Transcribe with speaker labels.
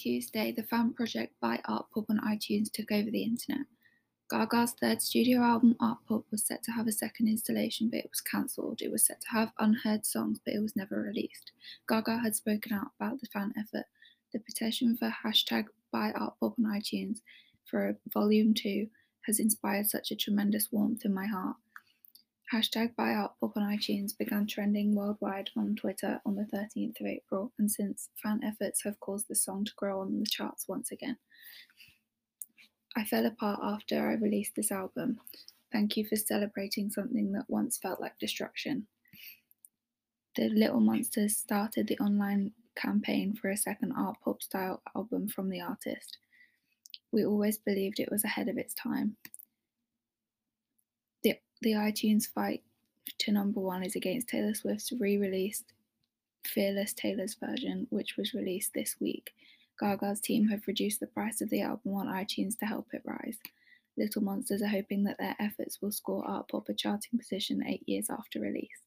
Speaker 1: Tuesday, the fan project buy Art Pop on iTunes took over the internet. Gaga's third studio album, Art Pop, was set to have a second installation, but it was cancelled. It was set to have unheard songs, but it was never released. Gaga had spoken out about the fan effort. The petition for hashtag Buy Art Pop on iTunes for a Volume 2 has inspired such a tremendous warmth in my heart. Hashtag Buy Art Pop on iTunes began trending worldwide on Twitter on the 13th of April, and since fan efforts have caused the song to grow on the charts once again. I fell apart after I released this album. Thank you for celebrating something that once felt like destruction. The Little Monsters started the online campaign for a second art pop style album from the artist. We always believed it was ahead of its time. The, iTunes fight to number one is against Taylor Swift's re released Fearless Taylor's version, which was released this week. Gaga's team have reduced the price of the album on iTunes to help it rise. Little Monsters are hoping that their efforts will score Art Pop a charting position eight years after release.